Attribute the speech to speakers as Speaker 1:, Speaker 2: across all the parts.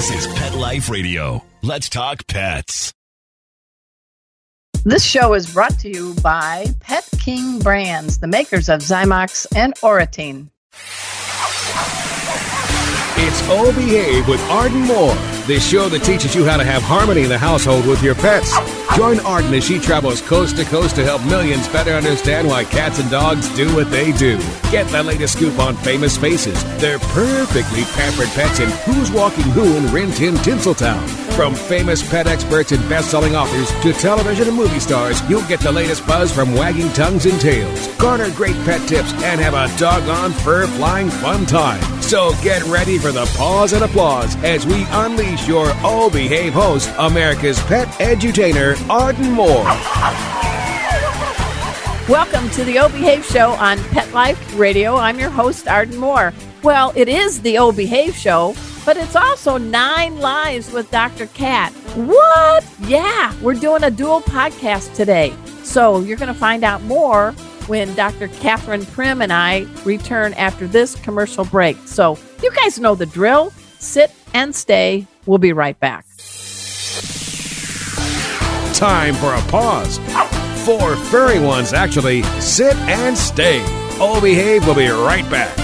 Speaker 1: This is Pet Life Radio. Let's talk pets.
Speaker 2: This show is brought to you by Pet King Brands, the makers of Zymox and Oratene.
Speaker 3: It's Oh Behave with Arden Moore, the show that teaches you how to have harmony in the household with your pets. Join Arden as she travels coast to coast to help millions better understand why cats and dogs do what they do. Get the latest scoop on famous faces, their perfectly pampered pets, and who's walking who in Rin Tin Tinseltown. From famous pet experts and best-selling authors to television and movie stars, you'll get the latest buzz from wagging tongues and tails. Garner great pet tips and have a doggone fur-flying fun time. So get ready for the pause and applause as we unleash your Oh Behave host, America's pet edutainer, Arden Moore.
Speaker 2: Welcome to the O Behave Show on Pet Life Radio. I'm your host, Arden Moore. Well, it is the O Behave Show, but it's also Nine Lives with Dr. Cat. What? Yeah, we're doing a dual podcast today. So you're going to find out more when Dr. Catherine Primm and I return after this commercial break. So you guys know the drill. Sit and stay. We'll be right back.
Speaker 3: Time for a pause. Four furry ones, actually. Sit and stay. Oh Behave We'll be right back.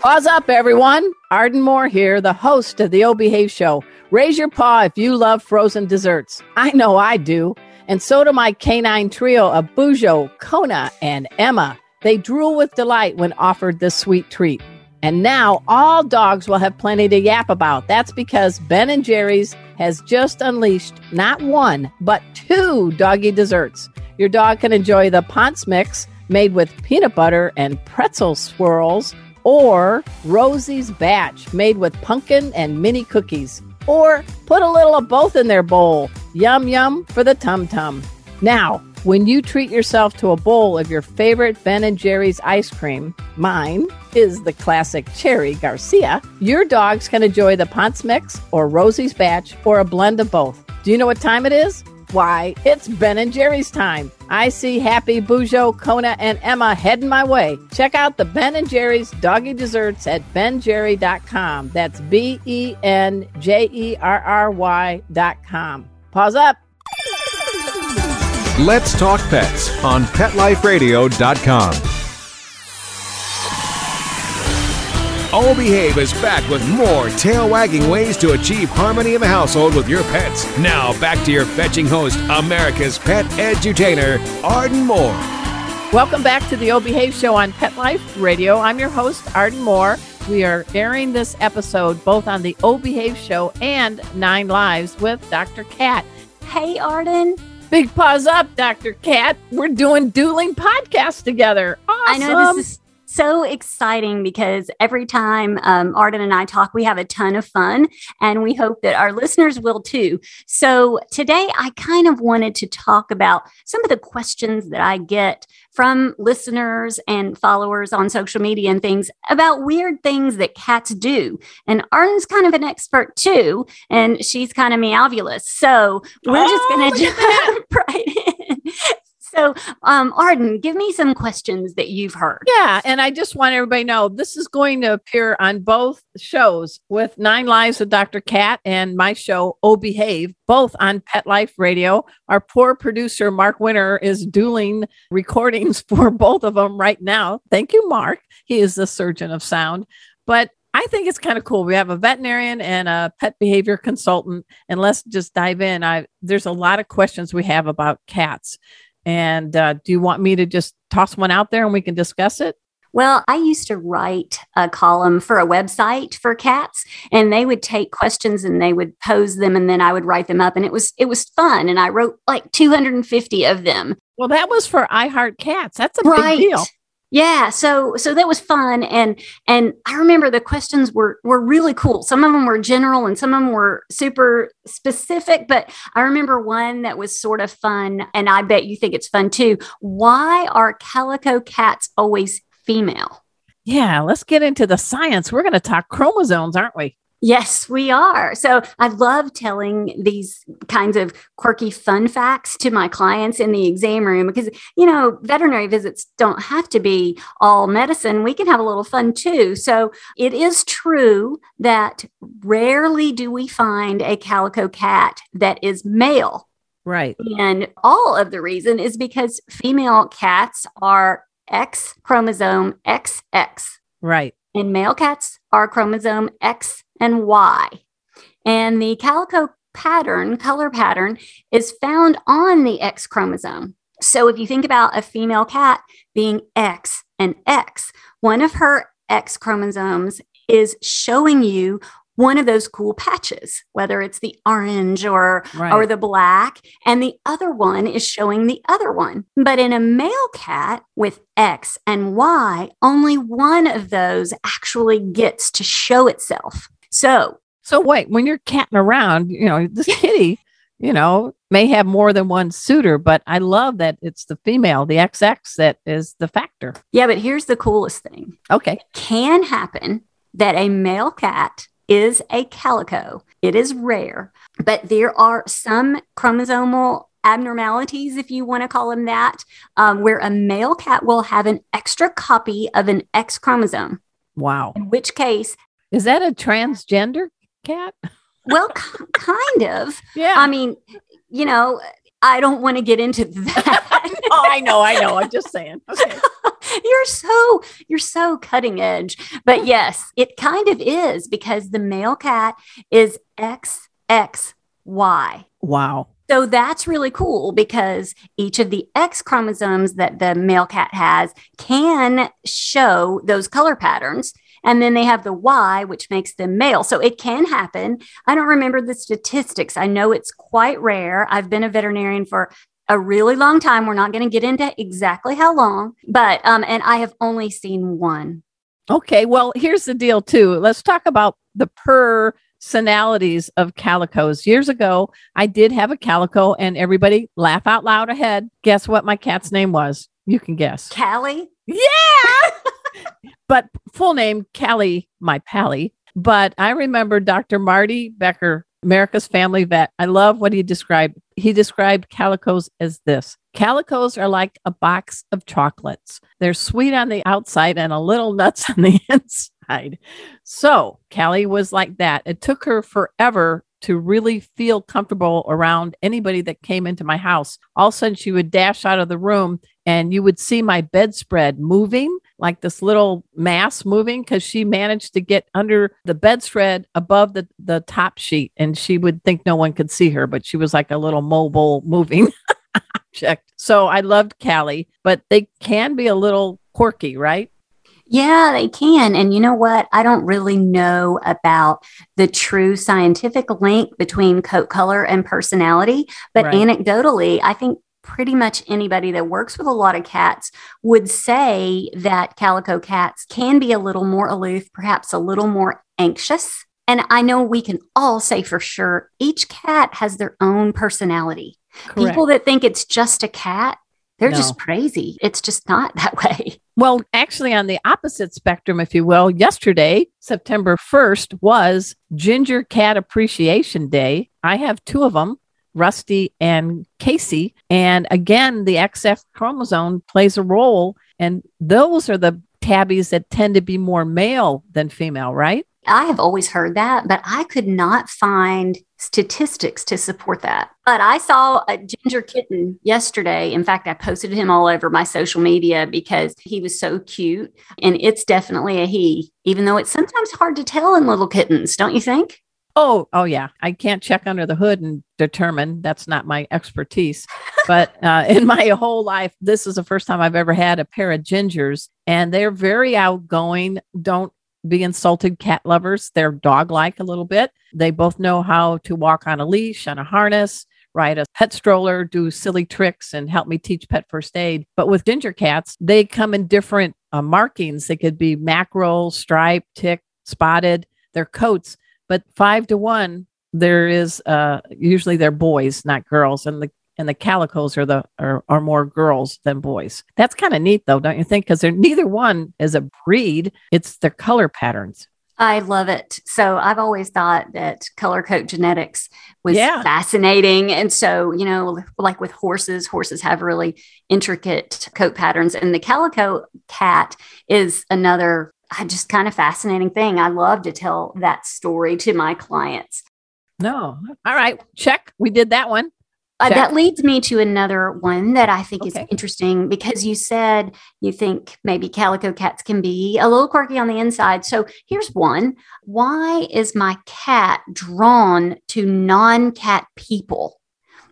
Speaker 2: Pause up, everyone. Arden Moore here, the host of the O Behave Show. Raise your paw if you love frozen desserts. I know I do. And so do my canine trio of Bujo, Kona, and Emma. They drool with delight when offered this sweet treat. And now all dogs will have plenty to yap about. That's because Ben and Jerry's has just unleashed not one, but two doggy desserts. Your dog can enjoy the Pontch's Mix made with peanut butter and pretzel swirls, or Rosie's Batch made with pumpkin and mini cookies. Or put a little of both in their bowl. Yum yum for the tum tum. Now, when you treat yourself to a bowl of your favorite Ben and Jerry's ice cream, mine is the classic Cherry Garcia, your dogs can enjoy the Pontch's Mix or Rosie's Batch or a blend of both. Do you know what time it is? Why, it's Ben and Jerry's time. I see Happy, Bujo, Kona, and Emma heading my way. Check out the Ben and Jerry's doggy desserts at benjerry.com. That's B E N J E R R Y.com. Pause up.
Speaker 3: Let's talk pets on PetLifeRadio.com. Oh Behave is back with more tail wagging ways to achieve harmony in the household with your pets. Now back to your fetching host, America's pet edutainer, Arden Moore.
Speaker 2: Welcome back to the O Behave Show on Pet Life Radio. I'm your host, Arden Moore. We are airing this episode both on the O Behave Show and Nine Lives with Dr. Cat.
Speaker 4: Hey, Arden.
Speaker 2: Big paws up, Dr. Cat. We're doing dueling podcasts together. Awesome.
Speaker 4: I know this is so exciting because every time um, Arden and I talk, we have a ton of fun, and we hope that our listeners will too. So today, I kind of wanted to talk about some of the questions that I get from listeners and followers on social media and things about weird things that cats do. And Arden's kind of an expert too, and she's kind of meowulous. So we're
Speaker 2: Oh,
Speaker 4: just going to jump right in. So, um, Arden, give me some questions that you've heard.
Speaker 2: Yeah, and I just want everybody to know this is going to appear on both shows with Nine Lives with Dr. Cat and my show, Oh Behave, both on Pet Life Radio. Our poor producer, Mark Winter, is dueling recordings for both of them right now. Thank you, Mark. He is the surgeon of sound. But I think it's kind of cool. We have a veterinarian and a pet behavior consultant, and let's just dive in. I there's a lot of questions we have about cats. And uh, do you want me to just toss one out there and we can discuss it?
Speaker 4: Well, I used to write a column for a website for cats and they would take questions and they would pose them and then I would write them up and it was it was fun and I wrote like 250 of them.
Speaker 2: Well, that was for I Heart Cats. That's a
Speaker 4: right.
Speaker 2: big deal.
Speaker 4: Yeah, so so that was fun and and I remember the questions were were really cool. Some of them were general and some of them were super specific, but I remember one that was sort of fun and I bet you think it's fun too. Why are calico cats always female?
Speaker 2: Yeah, let's get into the science. We're going to talk chromosomes, aren't we?
Speaker 4: Yes, we are. So I love telling these kinds of quirky fun facts to my clients in the exam room because, you know, veterinary visits don't have to be all medicine. We can have a little fun too. So it is true that rarely do we find a calico cat that is male.
Speaker 2: Right.
Speaker 4: And all of the reason is because female cats are X chromosome XX.
Speaker 2: Right.
Speaker 4: And male cats are chromosome X and Y. And the calico pattern, color pattern, is found on the X chromosome. So if you think about a female cat being X and X, one of her X chromosomes is showing you one of those cool patches, whether it's the orange or
Speaker 2: Right.
Speaker 4: or the black, and the other one is showing the other one. But in a male cat with X and Y, only one of those actually gets to show itself. So,
Speaker 2: So wait, when you're catting around, you know, this kitty, you know, may have more than one suitor, but I love that it's the female, the XX that is the factor.
Speaker 4: yeah, but here's the coolest thing.
Speaker 2: Okay.
Speaker 4: Can happen that a male cat is a calico. It is rare, but there are some chromosomal abnormalities, if you want to call them that, um, where a male cat will have an extra copy of an X chromosome,
Speaker 2: Wow.
Speaker 4: in which case,
Speaker 2: Is that a transgender cat?
Speaker 4: well, k- kind of.
Speaker 2: Yeah.
Speaker 4: I mean, you know, I don't want to get into that.
Speaker 2: oh, I know, I know. I'm just saying. Okay.
Speaker 4: you're so you're so cutting edge but yes it kind of is because the male cat is xxy
Speaker 2: Wow.
Speaker 4: so that's really cool because each of the X chromosomes that the male cat has can show those color patterns. And then they have the Y, which makes them male. So it can happen. I don't remember the statistics. I know it's quite rare. I've been a veterinarian for a really long time. We're not going to get into exactly how long, but, um, and I have only seen one.
Speaker 2: Okay. Well, here's the deal, too. Let's talk about the personalities of calicos. Years ago, I did have a calico, and everybody laugh out loud ahead. Guess what my cat's name was? You can guess.
Speaker 4: Callie?
Speaker 2: Yeah. but full name, Callie, my pally. But I remember Dr. Marty Becker, America's family vet. I love what he described. He described calicos as this calicos are like a box of chocolates. They're sweet on the outside and a little nuts on the inside. So Callie was like that. It took her forever to really feel comfortable around anybody that came into my house. All of a sudden, she would dash out of the room and you would see my bedspread moving like this little mass moving because she managed to get under the bedspread above the, the top sheet and she would think no one could see her, but she was like a little mobile moving object. So I loved Callie, but they can be a little quirky, right?
Speaker 4: Yeah, they can. And you know what? I don't really know about the true scientific link between coat color and personality, but
Speaker 2: Right.
Speaker 4: anecdotally, I think pretty much anybody that works with a lot of cats would say that calico cats can be a little more aloof, perhaps a little more anxious. And I know we can all say for sure each cat has their own personality.
Speaker 2: Correct.
Speaker 4: People that think it's just a cat, they're
Speaker 2: No.
Speaker 4: just crazy. It's just not that way.
Speaker 2: Well, actually, on the opposite spectrum, if you will, yesterday, September 1st, was Ginger Cat Appreciation Day. I have two of them, Rusty and Casey. And again, the XF chromosome plays a role. And those are the tabbies that tend to be more male than female, right?
Speaker 4: I have always heard that, but I could not find statistics to support that. But I saw a ginger kitten yesterday. In fact, I posted him all over my social media because he was so cute. And it's definitely a he, even though it's sometimes hard to tell in little kittens, don't you think?
Speaker 2: Oh, oh yeah. I can't check under the hood and determine. That's not my expertise. But uh, in my whole life, this is the first time I've ever had a pair of gingers, and they're very outgoing. Don't be insulted, cat lovers. They're dog like a little bit. They both know how to walk on a leash, on a harness, ride a pet stroller, do silly tricks, and help me teach pet first aid. But with ginger cats, they come in different uh, markings. They could be mackerel, stripe, tick, spotted, their coats. But five to one, there is uh, usually they're boys, not girls, and the and the calicos are the are, are more girls than boys. That's kind of neat though, don't you think? Because they're neither one is a breed. It's their color patterns.
Speaker 4: I love it. So I've always thought that color code genetics was
Speaker 2: Yeah.
Speaker 4: fascinating. And so, you know, like with horses, horses have really intricate coat patterns. And the calico cat is another just kind of fascinating thing. I love to tell that story to my clients.
Speaker 2: No. All right. Check. We did that one.
Speaker 4: Uh, that leads me to another one that I think
Speaker 2: Okay.
Speaker 4: is interesting because you said you think maybe calico cats can be a little quirky on the inside. So here's one. Why is my cat drawn to non cat people?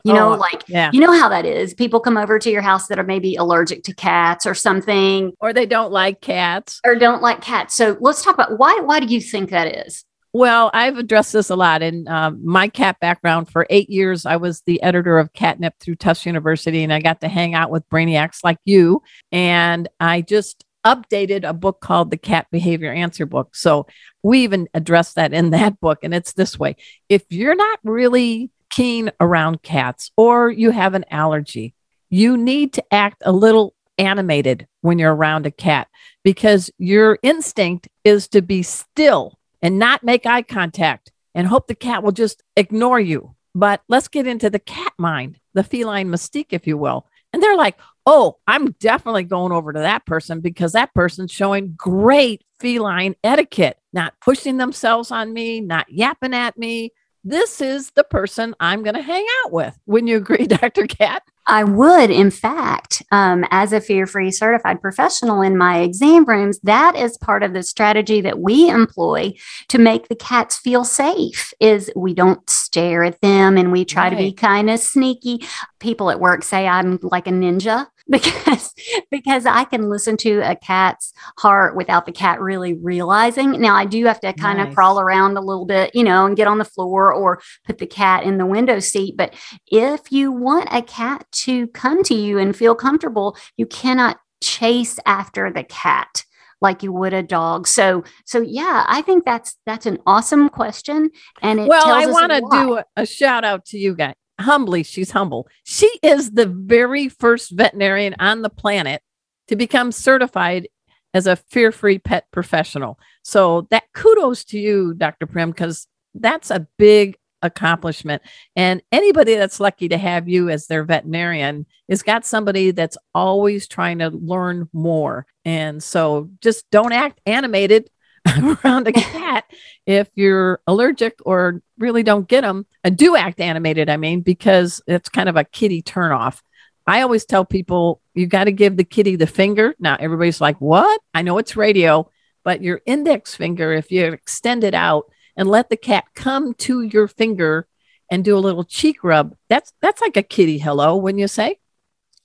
Speaker 4: You know,
Speaker 2: Oh,
Speaker 4: like,
Speaker 2: Yeah.
Speaker 4: you know how that is. People come over to your house that are maybe allergic to cats or something
Speaker 2: Or they don't like cats.
Speaker 4: or don't like cats. So let's talk about why why do you think that is?
Speaker 2: Well, I've addressed this a lot in um, my cat background. For eight years, I was the editor of Catnip through Tufts University, and I got to hang out with brainiacs like you. And I just updated a book called the Cat Behavior Answer Book. So we even addressed that in that book. And it's this way if you're not really keen around cats or you have an allergy, you need to act a little animated when you're around a cat because your instinct is to be still and not make eye contact and hope the cat will just ignore you. But let's get into the cat mind, the feline mystique, if you will. And they're like, oh, I'm definitely going over to that person because that person's showing great feline etiquette, not pushing themselves on me, not yapping at me. This is the person I'm going to hang out with. Wouldn't you agree, Dr. Cat?
Speaker 4: I would, in fact, um, as a fear free certified professional in my exam rooms, that is part of the strategy that we employ to make the cats feel safe is we don't stare at them and we try to be kind of sneaky. People at work say I'm like a ninja because because I can listen to a cat's heart without the cat really realizing. Now I do have to kind of crawl around a little bit, you know, and get on the floor or put the cat in the window seat, but if you want a cat to come to you and feel comfortable, you cannot chase after the cat like you would a dog. So so yeah, I think that's that's an awesome question and it
Speaker 2: well, I want to do a, a shout out to you guys. Humbly, she's humble. She is the very first veterinarian on the planet to become certified as a fear free pet professional. So, that kudos to you, Dr. Primm, because that's a big accomplishment. And anybody that's lucky to have you as their veterinarian has got somebody that's always trying to learn more. And so, just don't act animated around a cat if you're allergic or really don't get them and do act animated i mean because it's kind of a kitty turnoff. I always tell people you got to give the kitty the finger. Now everybody's like what? I know it's radio but your index finger if you extend it out and let the cat come to your finger and do a little cheek rub that's that's like a kitty hello when you say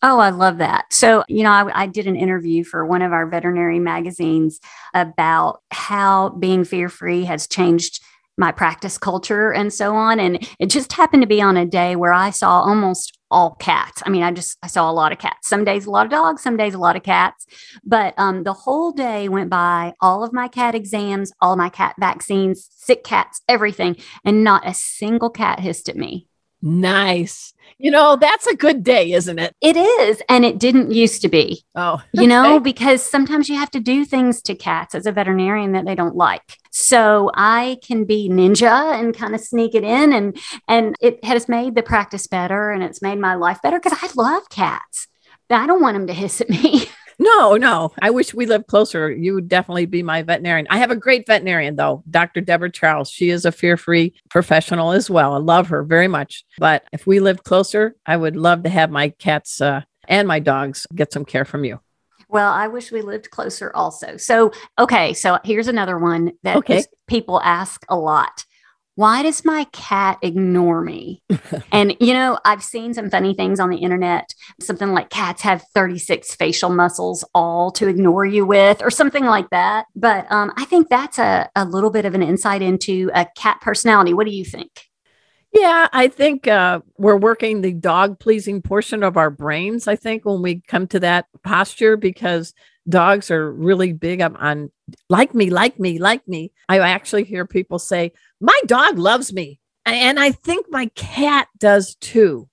Speaker 4: Oh, I love that. So, you know, I, I did an interview for one of our veterinary magazines about how being fear free has changed my practice culture and so on. And it just happened to be on a day where I saw almost all cats. I mean, I just I saw a lot of cats. Some days a lot of dogs, some days a lot of cats. But um, the whole day went by. All of my cat exams, all my cat vaccines, sick cats, everything, and not a single cat hissed at me.
Speaker 2: Nice you know that's a good day isn't it
Speaker 4: It is, and it didn't used to be.
Speaker 2: oh
Speaker 4: you know, because sometimes you have to do things to cats as a veterinarian that they don't like. So I can be ninja and kind of sneak it in and and it has made the practice better and it's made my life better because I love cats. But I don't want them to hiss at me.
Speaker 2: No, no. I wish we lived closer. You would definitely be my veterinarian. I have a great veterinarian, though, Dr. Deborah Charles. She is a fear free professional as well. I love her very much. But if we lived closer, I would love to have my cats uh, and my dogs get some care from you.
Speaker 4: Well, I wish we lived closer also. So, okay, so here's another one that
Speaker 2: Okay.
Speaker 4: people ask a lot. Why does my cat ignore me? and you know, I've seen some funny things on the internet, something like cats have 36 facial muscles all to ignore you with, or something like that. But um, I think that's a, a little bit of an insight into a cat personality. What do you think?
Speaker 2: Yeah, I think uh, we're working the dog pleasing portion of our brains. I think when we come to that posture, because dogs are really big on, on like me, like me, like me. I actually hear people say, My dog loves me. And I think my cat does too.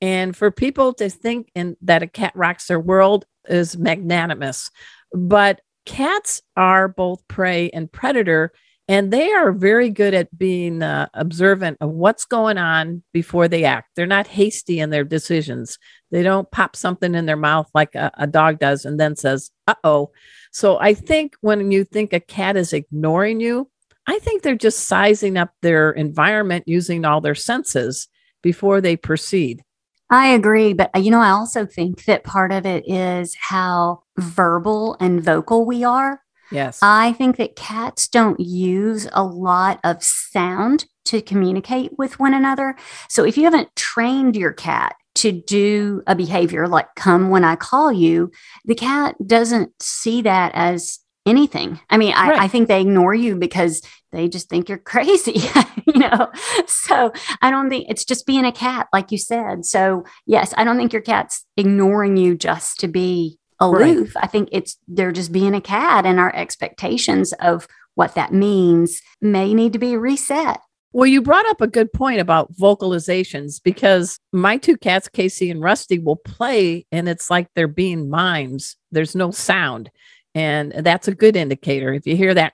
Speaker 2: And for people to think in, that a cat rocks their world is magnanimous. But cats are both prey and predator. And they are very good at being uh, observant of what's going on before they act. They're not hasty in their decisions. They don't pop something in their mouth like a, a dog does and then says, uh oh. So I think when you think a cat is ignoring you, I think they're just sizing up their environment using all their senses before they proceed.
Speaker 4: I agree. But, uh, you know, I also think that part of it is how verbal and vocal we are.
Speaker 2: Yes.
Speaker 4: I think that cats don't use a lot of sound to communicate with one another. So if you haven't trained your cat to do a behavior like come when I call you, the cat doesn't see that as anything. I mean, I, right. I, think they ignore you because they just think you're crazy, you know? So I don't think it's just being a cat, like you said. So, yes, I don't think your cat's ignoring you just to be aloof. Right. I think it's they're just being a cat, and our expectations of what that means may need to be reset.
Speaker 2: Well, you brought up a good point about vocalizations because my two cats, Casey and Rusty, will play and it's like they're being mimes. There's no sound. And that's a good indicator. If you hear that,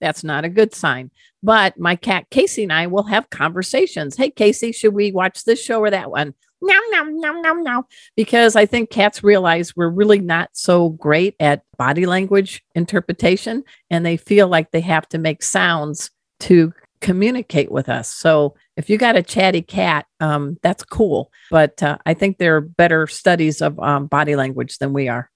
Speaker 2: that's not a good sign. But my cat Casey and I will have conversations. Hey, Casey, should we watch this show or that one? No, no, no, no, no. Because I think cats realize we're really not so great at body language interpretation, and they feel like they have to make sounds to communicate with us. So if you got a chatty cat, um, that's cool. But uh, I think there are better studies of um, body language than we are.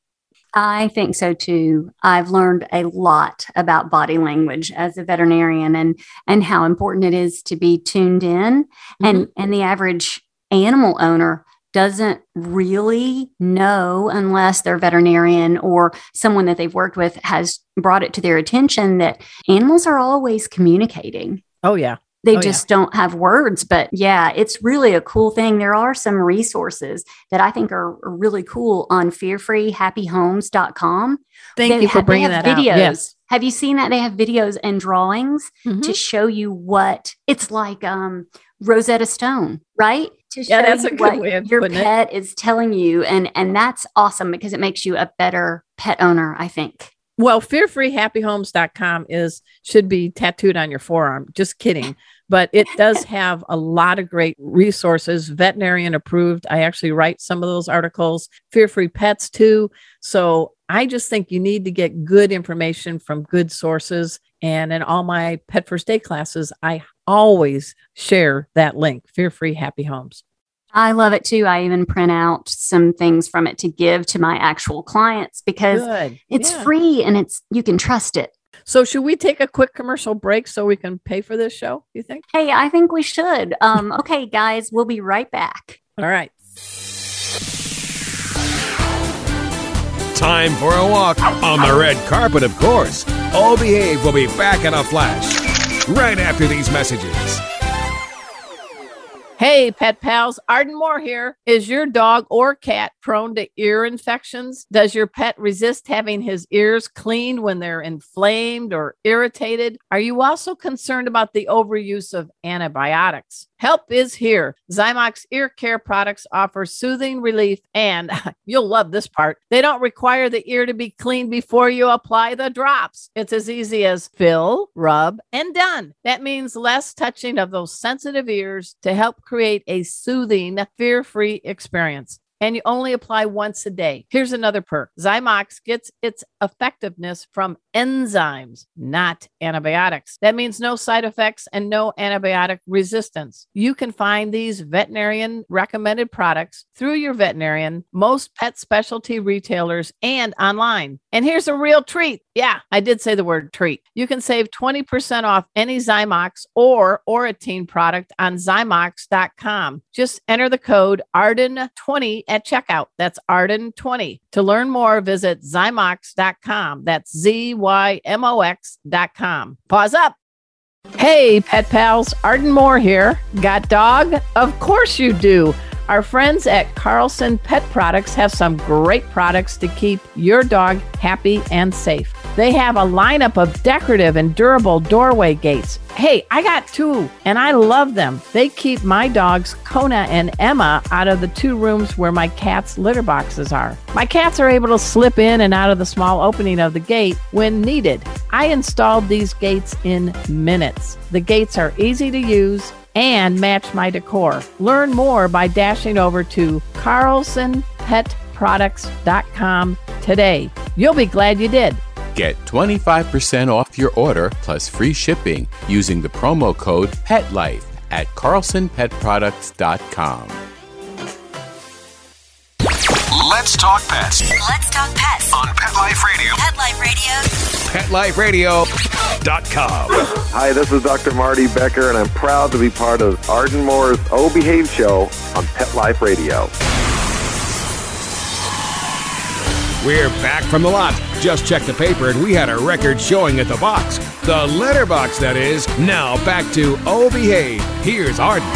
Speaker 4: I think so too. I've learned a lot about body language as a veterinarian and and how important it is to be tuned in mm-hmm. and and the average animal owner doesn't really know unless their veterinarian or someone that they've worked with has brought it to their attention that animals are always communicating.
Speaker 2: Oh yeah
Speaker 4: they oh, just yeah. don't have words but yeah it's really a cool thing there are some resources that i think are really cool on fearfreehappyhomes.com
Speaker 2: thank they you for bringing that videos out. Yes.
Speaker 4: have you seen that they have videos and drawings mm-hmm. to show you what it's like um rosetta stone right to
Speaker 2: yeah, that's a good way of
Speaker 4: your pet it. is telling you and and that's awesome because it makes you a better pet owner i think
Speaker 2: well, fearfreehappyhomes.com is should be tattooed on your forearm. Just kidding. But it does have a lot of great resources, veterinarian approved. I actually write some of those articles, fear free pets too. So I just think you need to get good information from good sources. And in all my pet first aid classes, I always share that link, fear free happy homes.
Speaker 4: I love it too. I even print out some things from it to give to my actual clients because Good. it's yeah. free and it's you can trust it.
Speaker 2: So should we take a quick commercial break so we can pay for this show, you think?
Speaker 4: Hey, I think we should. Um, okay, guys, we'll be right back.
Speaker 2: All right.
Speaker 3: Time for a walk on the red carpet, of course. All behave will be back in a flash right after these messages.
Speaker 2: Hey, pet pals, Arden Moore here. Is your dog or cat prone to ear infections? Does your pet resist having his ears cleaned when they're inflamed or irritated? Are you also concerned about the overuse of antibiotics? Help is here. Zymox ear care products offer soothing relief, and you'll love this part. They don't require the ear to be cleaned before you apply the drops. It's as easy as fill, rub, and done. That means less touching of those sensitive ears to help create a soothing, fear free experience and you only apply once a day. Here's another perk Zymox gets its effectiveness from enzymes, not antibiotics. That means no side effects and no antibiotic resistance. You can find these veterinarian recommended products through your veterinarian, most pet specialty retailers, and online. And here's a real treat. Yeah, I did say the word treat. You can save 20% off any Zymox or Oratene product on Zymox.com. Just enter the code ARDEN20 at checkout. That's Arden20. To learn more, visit Zymox.com. That's Z Y M O X.com. Pause up. Hey, pet pals, Arden Moore here. Got dog? Of course you do. Our friends at Carlson Pet Products have some great products to keep your dog happy and safe. They have a lineup of decorative and durable doorway gates. Hey, I got two and I love them. They keep my dogs, Kona and Emma, out of the two rooms where my cat's litter boxes are. My cats are able to slip in and out of the small opening of the gate when needed. I installed these gates in minutes. The gates are easy to use and match my decor. Learn more by dashing over to carlsonpetproducts.com today. You'll be glad you did.
Speaker 5: Get 25% off your order plus free shipping using the promo code PETLIFE at carlsonpetproducts.com.
Speaker 1: Let's talk pets
Speaker 6: Let's talk pets.
Speaker 1: on Pet Life Radio.
Speaker 6: Pet Life Radio.
Speaker 3: PetLifeRadio.com.
Speaker 7: Hi, this is Dr. Marty Becker, and I'm proud to be part of Arden Moore's O Behave show on Pet Life Radio.
Speaker 3: We're back from the lot. Just checked the paper and we had a record showing at the box. The letterbox, that is. Now back to Behave. Here's Arden.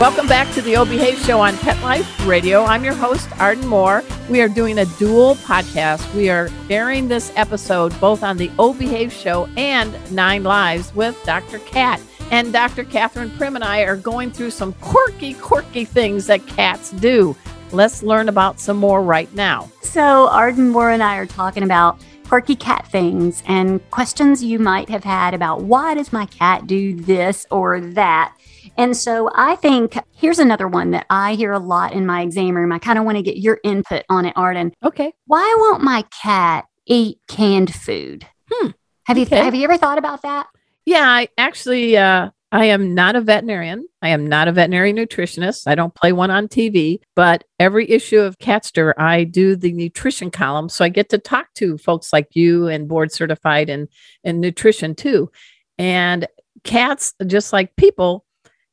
Speaker 2: Welcome back to the O Behave Show on Pet Life Radio. I'm your host, Arden Moore. We are doing a dual podcast. We are airing this episode both on the O Show and Nine Lives with Dr. Cat. And Dr. Catherine Primm and I are going through some quirky, quirky things that cats do. Let's learn about some more right now.
Speaker 4: So, Arden Moore and I are talking about quirky cat things and questions you might have had about why does my cat do this or that. And so, I think here's another one that I hear a lot in my exam room. I kind of want to get your input on it, Arden.
Speaker 2: Okay.
Speaker 4: Why won't my cat eat canned food?
Speaker 2: Hmm.
Speaker 4: Have you
Speaker 2: Okay.
Speaker 4: have you ever thought about that?
Speaker 2: Yeah, I actually uh I am not a veterinarian. I am not a veterinary nutritionist. I don't play one on TV, but every issue of Catster, I do the nutrition column. So I get to talk to folks like you and board certified and, and nutrition too. And cats, just like people,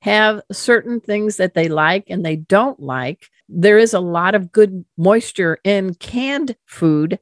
Speaker 2: have certain things that they like and they don't like. There is a lot of good moisture in canned food,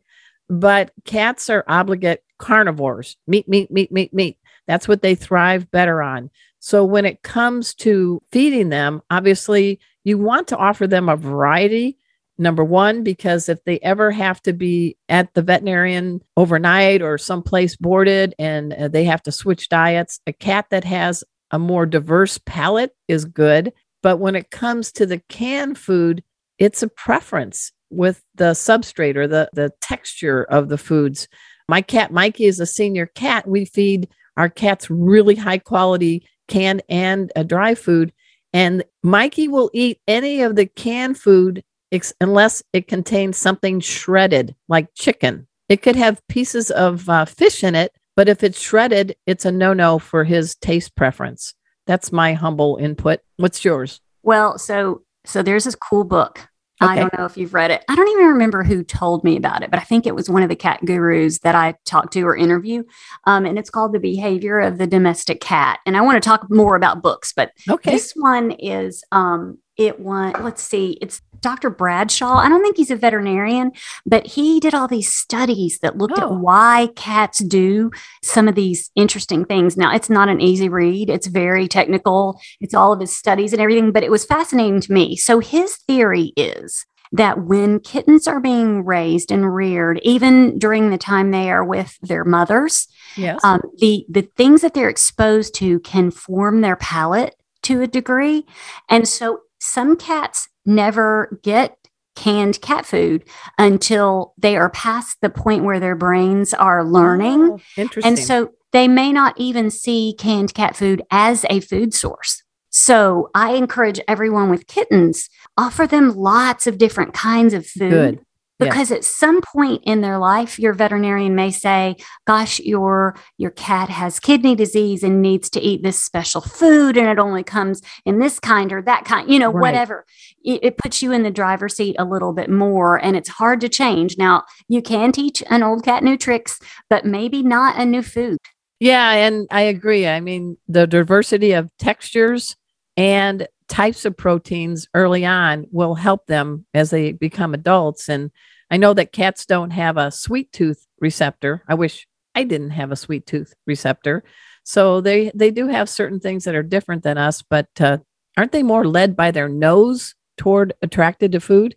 Speaker 2: but cats are obligate carnivores meat, meat, meat, meat, meat. That's what they thrive better on. So when it comes to feeding them, obviously you want to offer them a variety. Number one, because if they ever have to be at the veterinarian overnight or someplace boarded and uh, they have to switch diets, a cat that has a more diverse palate is good. But when it comes to the canned food, it's a preference with the substrate or the, the texture of the foods. My cat Mikey is a senior cat. We feed our cats really high quality canned and uh, dry food. And Mikey will eat any of the canned food ex- unless it contains something shredded, like chicken. It could have pieces of uh, fish in it, but if it's shredded, it's a no no for his taste preference. That's my humble input. What's yours?
Speaker 4: Well, so so there's this cool book. I don't know if you've read it. I don't even remember who told me about it, but I think it was one of the cat gurus that I talked to or interview. Um, and it's called The Behavior of the Domestic Cat. And I want to talk more about books, but
Speaker 2: Okay.
Speaker 4: this one is um it one let's see, it's Dr. Bradshaw. I don't think he's a veterinarian, but he did all these studies that looked
Speaker 2: Oh.
Speaker 4: at why cats do some of these interesting things. Now, it's not an easy read. It's very technical. It's all of his studies and everything, but it was fascinating to me. So his theory is that when kittens are being raised and reared, even during the time they are with their mothers,
Speaker 2: yes.
Speaker 4: um, the the things that they're exposed to can form their palate to a degree and so some cats never get canned cat food until they are past the point where their brains are learning
Speaker 2: Oh, interesting.
Speaker 4: and so they may not even see canned cat food as a food source so i encourage everyone with kittens offer them lots of different kinds of food
Speaker 2: Good. Yeah.
Speaker 4: because at some point in their life your veterinarian may say gosh your your cat has kidney disease and needs to eat this special food and it only comes in this kind or that kind you know
Speaker 2: Right.
Speaker 4: whatever it, it puts you in the driver's seat a little bit more and it's hard to change now you can teach an old cat new tricks but maybe not a new food
Speaker 2: Yeah, and I agree. I mean, the diversity of textures and types of proteins early on will help them as they become adults. And I know that cats don't have a sweet tooth receptor. I wish I didn't have a sweet tooth receptor. So they they do have certain things that are different than us, but uh, aren't they more led by their nose toward attracted to food?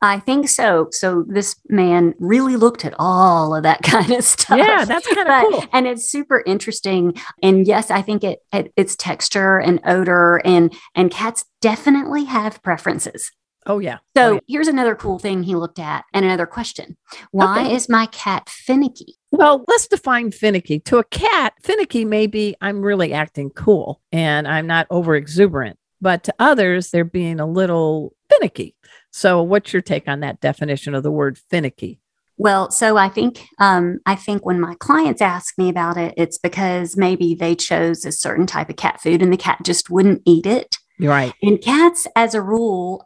Speaker 4: I think so. So this man really looked at all of that kind of stuff.
Speaker 2: Yeah, that's kind of cool.
Speaker 4: And it's super interesting. And yes, I think it, it it's texture and odor and and cats definitely have preferences.
Speaker 2: Oh yeah.
Speaker 4: So
Speaker 2: oh, yeah.
Speaker 4: here's another cool thing he looked at and another question. Why
Speaker 2: Okay.
Speaker 4: is my cat finicky?
Speaker 2: Well, let's define finicky. To a cat, finicky may be I'm really acting cool and I'm not over exuberant, but to others, they're being a little finicky. So, what's your take on that definition of the word finicky?
Speaker 4: Well, so I think um, I think when my clients ask me about it, it's because maybe they chose a certain type of cat food and the cat just wouldn't eat it.
Speaker 2: You're right.
Speaker 4: And cats, as a rule,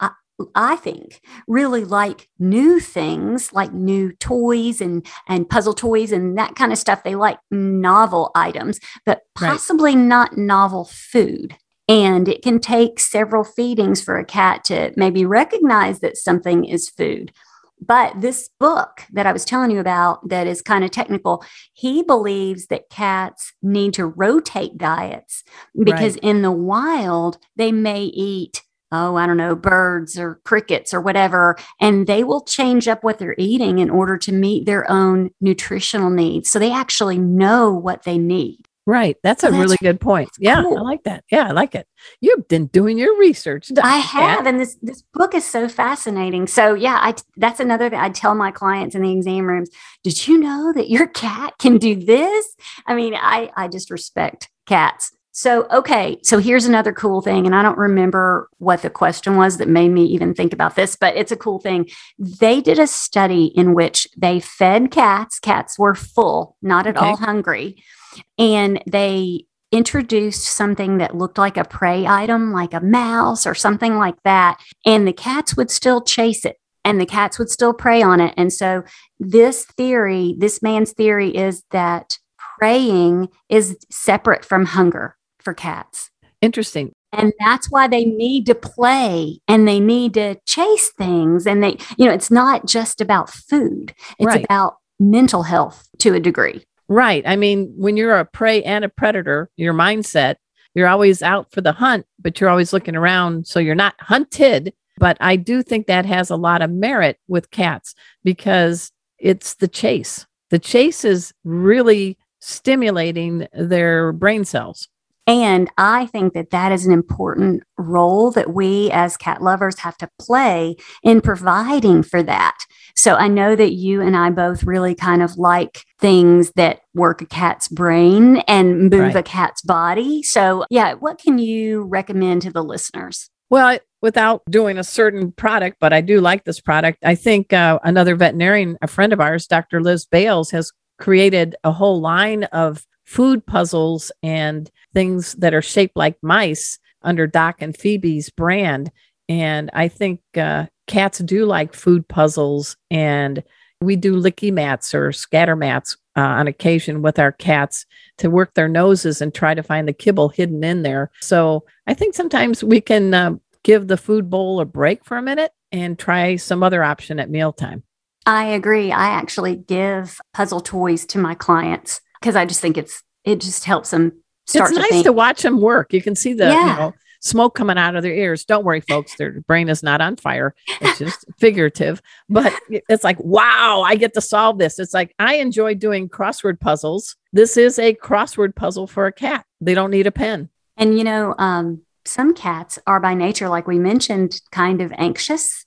Speaker 4: I, think really like new things, like new toys and and puzzle toys and that kind of stuff. They like novel items, but
Speaker 2: Right.
Speaker 4: possibly not novel food. And it can take several feedings for a cat to maybe recognize that something is food. But this book that I was telling you about, that is kind of technical, he believes that cats need to rotate diets because in the wild, they may eat, oh, I don't know, birds or crickets or whatever, and they will change up what they're eating in order to meet their own nutritional needs. So they actually know what they need.
Speaker 2: Right. That's a
Speaker 4: Well,
Speaker 2: really good point. Yeah,
Speaker 4: cool.
Speaker 2: I like that. Yeah, I like it. You've been doing your research.
Speaker 4: I have, and this this book is so fascinating. So yeah, I that's another thing I tell my clients in the exam rooms. Did you know that your cat can do this? I mean, I I just respect cats. So okay, so here's another cool thing, and I don't remember what the question was that made me even think about this, but it's a cool thing. They did a study in which they fed cats. Cats were full, not at
Speaker 2: Okay.
Speaker 4: all hungry, and they introduced something that looked like a prey item, like a mouse or something like that, and the cats would still chase it and the cats would still prey on it. And so, this theory, this man's theory is that preying is separate from hunger for cats.
Speaker 2: Interesting.
Speaker 4: And that's why they need to play and they need to chase things. And they, you know, it's not just about food, it's
Speaker 2: Right.
Speaker 4: about mental health to a degree.
Speaker 2: Right. I mean, when you're a prey and a predator, your mindset, you're always out for the hunt, but you're always looking around. So you're not hunted. But I do think that has a lot of merit with cats because it's the chase. The chase is really stimulating their brain cells.
Speaker 4: And I think that that is an important role that we as cat lovers have to play in providing for that. So I know that you and I both really kind of like things that work a cat's brain and move
Speaker 2: Right.
Speaker 4: a cat's body. So, yeah, what can you recommend to the listeners?
Speaker 2: Well, without doing a certain product, but I do like this product. I think uh, another veterinarian, a friend of ours, Dr. Liz Bales, has created a whole line of food puzzles and things that are shaped like mice under Doc and Phoebe's brand. And I think uh, cats do like food puzzles, and we do licky mats or scatter mats uh, on occasion with our cats to work their noses and try to find the kibble hidden in there. So I think sometimes we can uh, give the food bowl a break for a minute and try some other option at mealtime.
Speaker 4: I agree. I actually give puzzle toys to my clients because I just think it's it just helps them start
Speaker 2: it's
Speaker 4: to
Speaker 2: nice
Speaker 4: think.
Speaker 2: to watch them work. You can see the you know smoke coming out of their ears. Don't worry, folks. Their brain is not on fire. It's just figurative. But it's like, wow, I get to solve this. It's like I enjoy doing crossword puzzles. This is a crossword puzzle for a cat. They don't need a pen.
Speaker 4: And you know, um, some cats are by nature, like we mentioned, kind of anxious,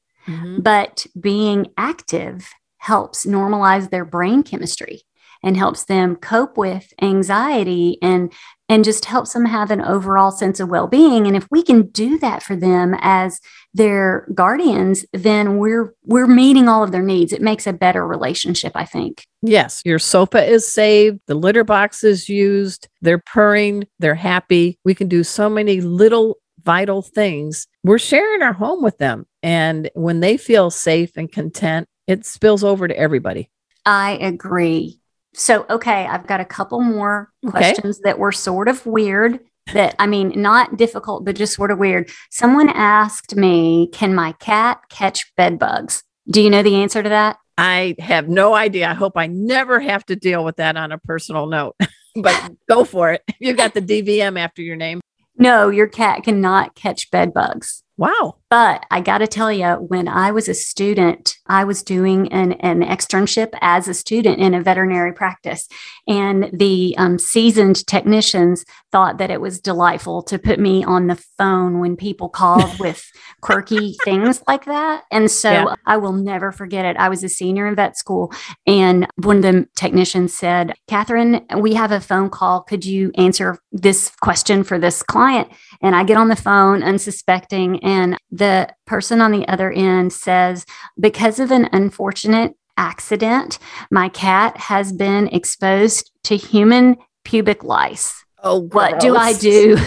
Speaker 4: but being active helps normalize their brain chemistry and helps them cope with anxiety and and just helps them have an overall sense of well-being and if we can do that for them as their guardians then we're we're meeting all of their needs it makes a better relationship i think
Speaker 2: Yes, your sofa is saved, the litter box is used, they're purring, they're happy. We can do so many little vital things. We're sharing our home with them. And when they feel safe and content, it spills over to everybody.
Speaker 4: I agree. So, okay, I've got a couple more
Speaker 2: Okay.
Speaker 4: questions that were sort of weird. That I mean, not difficult, but just sort of weird. Someone asked me, Can my cat catch bed bugs? Do you know the answer to that?
Speaker 2: I have no idea. I hope I never have to deal with that on a personal note, but go for it. You've got the DVM after your name.
Speaker 4: No, your cat cannot catch bed bugs.
Speaker 2: Wow.
Speaker 4: But I got to tell you, when I was a student, I was doing an, an externship as a student in a veterinary practice. And the um, seasoned technicians thought that it was delightful to put me on the phone when people called with quirky things like that. And so yeah. I will never forget it. I was a senior in vet school, and one of the technicians said, Catherine, we have a phone call. Could you answer this question for this client? And I get on the phone unsuspecting, and the person on the other end says, because of an unfortunate accident, my cat has been exposed to human pubic lice.
Speaker 2: Oh,
Speaker 4: what do I do?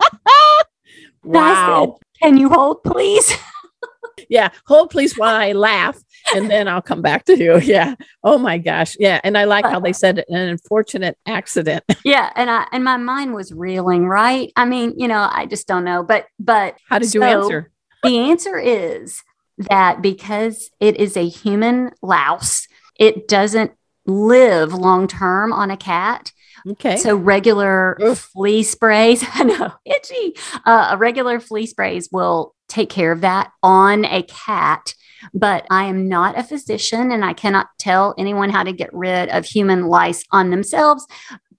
Speaker 2: wow.
Speaker 4: Said, Can you hold, please?
Speaker 2: yeah, hold, please, while I laugh and then I'll come back to you. Yeah. Oh my gosh. Yeah. And I like how they said it, an unfortunate accident.
Speaker 4: yeah. And I and my mind was reeling, right? I mean, you know, I just don't know. But but
Speaker 2: how did so you answer?
Speaker 4: the answer is that because it is a human louse, it doesn't live long term on a cat.
Speaker 2: Okay.
Speaker 4: So regular Oof. flea sprays, I know, itchy. Uh, a regular flea sprays will take care of that on a cat but I am not a physician and I cannot tell anyone how to get rid of human lice on themselves.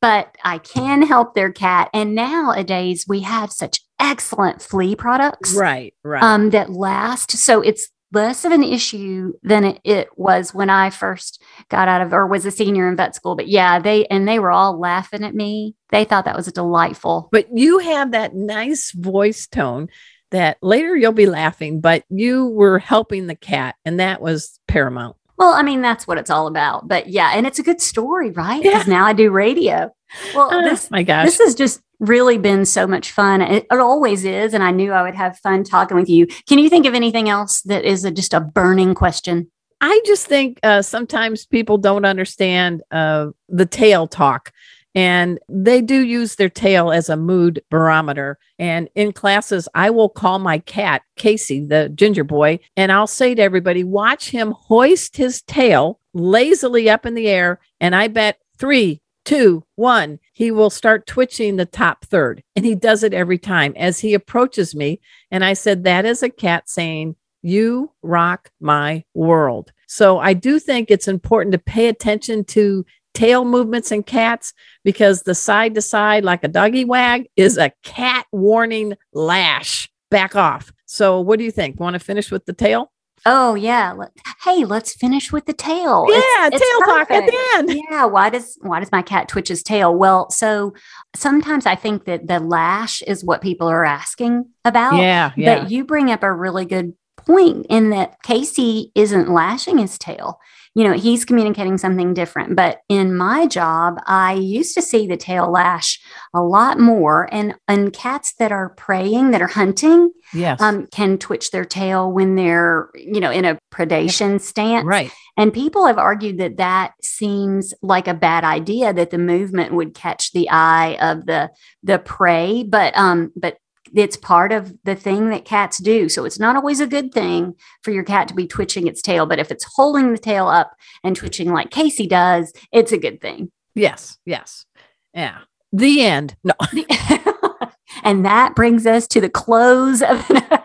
Speaker 4: But I can help their cat. And nowadays we have such excellent flea products.
Speaker 2: Right, right.
Speaker 4: Um, that last. So it's less of an issue than it, it, was when I first got out of or was a senior in vet school. But yeah, they and they were all laughing at me. They thought that was delightful.
Speaker 2: But you have that nice voice tone that later you'll be laughing, but you were helping the cat, and that was paramount.
Speaker 4: Well, I mean, that's what it's all about. But yeah, and it's a good story, right? Because yeah. now I do radio. Well,
Speaker 2: oh,
Speaker 4: this,
Speaker 2: my gosh,
Speaker 4: this has just really been so much fun. It, it, always is, and I knew I would have fun talking with you. Can you think of anything else that is a, just a burning question?
Speaker 2: I just think uh, sometimes people don't understand uh, the tail talk. And they do use their tail as a mood barometer. And in classes, I will call my cat, Casey, the ginger boy, and I'll say to everybody, watch him hoist his tail lazily up in the air. And I bet three, two, one, he will start twitching the top third. And he does it every time as he approaches me. And I said, That is a cat saying, You rock my world. So I do think it's important to pay attention to tail movements in cats because the side to side, like a doggy wag, is a cat warning lash. Back off. So, what do you think? Want to finish with the tail?
Speaker 4: Oh yeah. Hey, let's finish with the tail.
Speaker 2: Yeah, it's, tail talk at the end.
Speaker 4: Yeah. Why does why does my cat twitch his tail? Well, so sometimes I think that the lash is what people are asking about.
Speaker 2: Yeah. Yeah.
Speaker 4: But you bring up a really good point in that Casey isn't lashing his tail you know, he's communicating something different. But in my job, I used to see the tail lash a lot more. And, and cats that are preying, that are hunting,
Speaker 2: yes.
Speaker 4: um, can twitch their tail when they're, you know, in a predation stance.
Speaker 2: Right.
Speaker 4: And people have argued that that seems like a bad idea that the movement would catch the eye of the the prey, but um but it's part of the thing that cats do. So it's not always a good thing for your cat to be twitching its tail, but if it's holding the tail up and twitching like Casey does, it's a good thing.
Speaker 2: Yes, yes. Yeah. The end. No.
Speaker 4: and that brings us to the close of the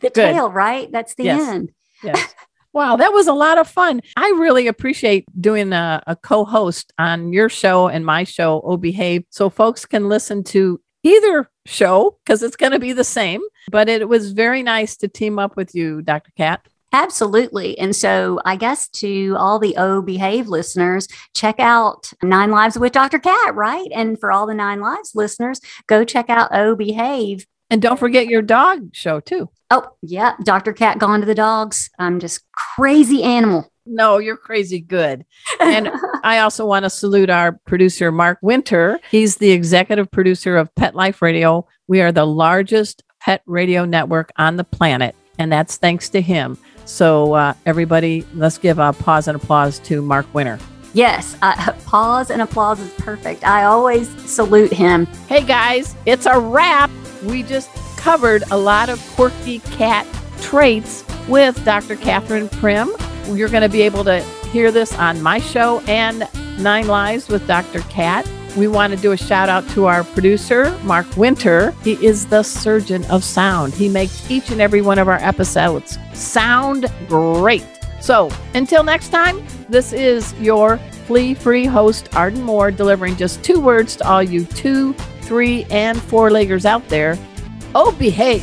Speaker 4: good. tail, right? That's the
Speaker 2: yes.
Speaker 4: end.
Speaker 2: Yes. Wow, that was a lot of fun. I really appreciate doing a, a co host on your show and my show, Oh Behave, so folks can listen to either show because it's going to be the same. But it was very nice to team up with you, Dr. Cat.
Speaker 4: Absolutely. And so I guess to all the O Behave listeners, check out Nine Lives with Dr. Cat, right? And for all the Nine Lives listeners, go check out O Behave.
Speaker 2: And don't forget your dog show too.
Speaker 4: Oh, yeah. Dr. Cat Gone to the Dogs. I'm just crazy animal.
Speaker 2: No, you're crazy good. And I also want to salute our producer, Mark Winter. He's the executive producer of Pet Life Radio. We are the largest pet radio network on the planet, and that's thanks to him. So, uh, everybody, let's give a pause and applause to Mark Winter.
Speaker 4: Yes, uh, pause and applause is perfect. I always salute him.
Speaker 2: Hey guys, it's a wrap. We just covered a lot of quirky cat traits with Dr. Catherine Primm. You're going to be able to hear this on my show and Nine Lives with Dr. Cat. We want to do a shout out to our producer, Mark Winter. He is the surgeon of sound. He makes each and every one of our episodes sound great. So until next time, this is your flea free host, Arden Moore, delivering just two words to all you two, three, and four leggers out there. Oh, behave.